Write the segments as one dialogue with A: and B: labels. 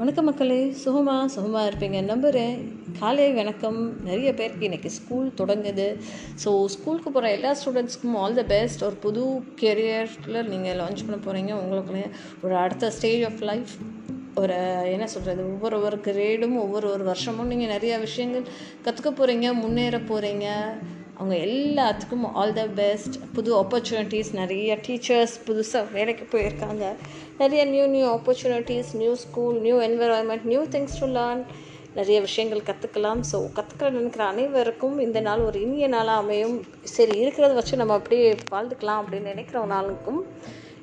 A: வணக்கம் மக்களே சுகமாக சுகமாக இருப்பீங்க. நம்புகிறேன் காலை வணக்கம். நிறைய பேருக்கு இன்றைக்கி ஸ்கூல் தொடங்குது. ஸோ ஸ்கூலுக்கு போகிற எல்லா ஸ்டூடெண்ட்ஸ்க்கும் ஆல் த பெஸ்ட் ஒரு புது கெரியரில் நீங்கள் லான்ச் பண்ண போகிறீங்க உங்களுக்குள்ளே ஒரு அடுத்த ஸ்டேஜ் ஆஃப் லைஃப் ஒரு என்ன சொல்கிறது ஒவ்வொரு ஒரு கிரேடும் ஒவ்வொரு ஒரு வருஷமும் நீங்கள் நிறையா விஷயங்கள் கற்றுக்க போகிறீங்க முன்னேற போகிறீங்க அவங்க எல்லாத்துக்கும் ஆல் த பெஸ்ட் புது ஆப்பர்ச்சுனிட்டிஸ் நிறைய டீச்சர்ஸ் புதுசாக வேலைக்கு போயிருக்காங்க. நிறைய new new opportunities new school new environment new things to learn நிறைய விஷயங்கள் கற்றுக்கலாம் ஸோ கற்றுக்கிற நினைக்கிற அனைவருக்கும் இந்த நாள் ஒரு இனிய நாளாக அமையும். சரி இருக்கிறத வச்சு நம்ம அப்படியே வாழ்ந்துக்கலாம் அப்படின்னு நினைக்கிற நாளுக்கும்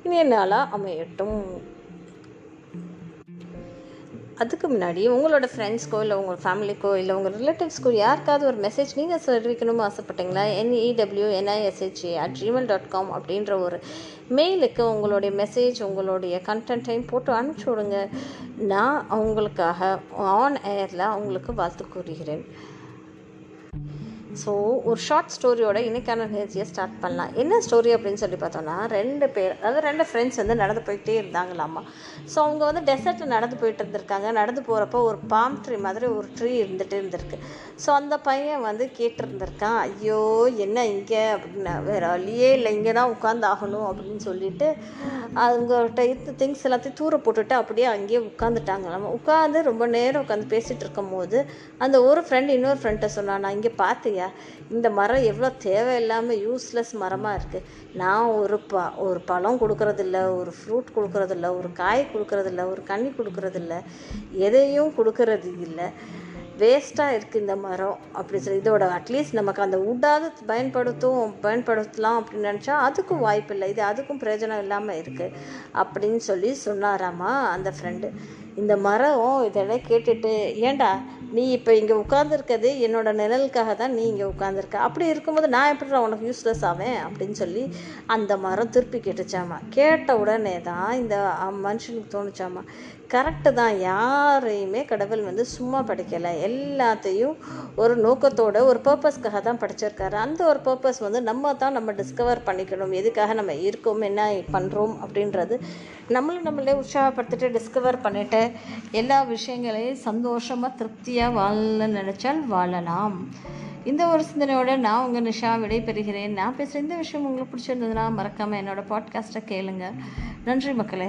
A: இனிய நாளாக அமையட்டும். அதுக்கு முன்னாடி உங்களோட ஃப்ரெண்ட்ஸ்க்கோ இல்லை உங்கள் ஃபேமிலிக்கோ இல்லை உங்கள் ரிலேட்டிவ்ஸ்க்கோ யாருக்காவது ஒரு மெசேஜ் நீங்கள் தெரிவிக்கணும்னு ஆசைப்பட்டீங்களா? N E W N I S H A at Gmail dot com அப்படின்ற ஒரு மெயிலுக்கு உங்களுடைய மெசேஜ் உங்களுடைய கண்டென்ட்டையும் போட்டு அனுப்பிச்சி விடுங்க. நான் அவங்களுக்காக ஆன் ஏரில் அவங்களுக்கு வாழ்த்து கூறுகிறேன். ஸோ ஒரு ஷார்ட் ஸ்டோரியோட இன்றைக்கான நிகழ்ச்சியை ஸ்டார்ட் பண்ணலாம். என்ன ஸ்டோரி அப்படின்னு சொல்லி பார்த்தோன்னா ரெண்டு பேர் அதாவது ரெண்டு ஃப்ரெண்ட்ஸ் வந்து நடந்து போயிட்டே இருந்தாங்களாமா. ஸோ அவங்க வந்து டெசர்ட்டில் நடந்து போயிட்டு இருந்திருக்காங்க. நடந்து போகிறப்போ ஒரு பாம் ட்ரீ மாதிரி ஒரு ட்ரீ இருந்துகிட்டு இருந்திருக்கு. ஸோ அந்த பையன் வந்து கேட்டிருந்திருக்கான் ஐயோ என்ன இங்கே? அப்படின்னு. வேறு வழியே இல்லை இங்கே தான் உட்காந்து ஆகணும் அப்படின்னு சொல்லிட்டு அவங்கள்ட்ட இருந்த திங்ஸ் எல்லாத்தையும் தூர போட்டுட்டு அப்படியே அங்கேயே உட்காந்துட்டாங்களாம் உட்காந்து ரொம்ப நேரம் உட்காந்து பேசிகிட்டு இருக்கும்போது அந்த ஒரு ஃப்ரெண்ட் இன்னொரு ஃப்ரெண்ட்டை சொன்னான் நான் இங்கே பார்த்தியா இந்த மரம் எவ்வளோ தேவையில்லாமல் யூஸ்லெஸ் மரமாக இருக்குது நான் ஒரு ப ஒரு பழம் கொடுக்கறதில்ல ஒரு ஃப்ரூட் கொடுக்கறதில்ல ஒரு காய் கொடுக்கறதில்ல ஒரு கனி கொடுக்கறதில்ல. எதையும் கொடுக்கறது இல்லை. வேஸ்ட்டாக இருக்குது இந்த மரம் அப்படி சொல்லி இதோட அட்லீஸ்ட் நமக்கு அந்த உட்டாவது பயன்படுத்தும் பயன்படுத்தலாம் அப்படின்னு நினச்சா அதுக்கும் வாய்ப்பு இல்லை இது அதுக்கும் பிரயோஜனம் இல்லாமல் இருக்குது அப்படின்னு சொல்லி சொன்னாராமா அந்த ஃப்ரெண்டு இந்த மரம் இதெல்லாம் கேட்டுட்டு ஏண்டா நீ இப்போ இங்கே உட்காந்துருக்கிறது என்னோட நிழலுக்காக தான் நீ இங்கே உட்காந்துருக்க அப்படி இருக்கும்போது நான் எப்படி உனக்கு யூஸ்லெஸ் ஆவேன்? அப்படின்னு சொல்லி அந்த மரம் திருப்பி கேட்டுச்சாமா. கேட்ட உடனே தான் இந்த மனுஷனுக்கு தோணுச்சாமா. கரெக்டு தான் யாரையுமே கடவுள் வந்து சும்மா படிக்கலை. எல்லாத்தையும் ஒரு நோக்கத்தோட ஒரு பர்பஸ்க்காக தான் படிச்சிருக்காரு. அந்த ஒரு பர்பஸ் வந்து நம்ம தான் நம்ம டிஸ்கவர் பண்ணிக்கணும். எதுக்காக நம்ம இருக்கோம் என்ன பண்ணுறோம் அப்படின்றது நம்மளும் நம்மளே உற்சாகப்படுத்திட்டு டிஸ்கவர் பண்ணிட்டு எல்லா விஷயங்களையும் சந்தோஷமாக திருப்தியாக வாழ நினச்சால் வாழலாம். இந்த ஒரு சிந்தனையோட நான் உங்கள் நிஷா விடைபெறுகிறேன். நான் பேசுகிற இந்த விஷயம் உங்களுக்கு பிடிச்சிருந்ததுன்னா மறக்காமல் என்னோடய பாட்காஸ்ட்டை கேளுங்க. நன்றி மக்களே.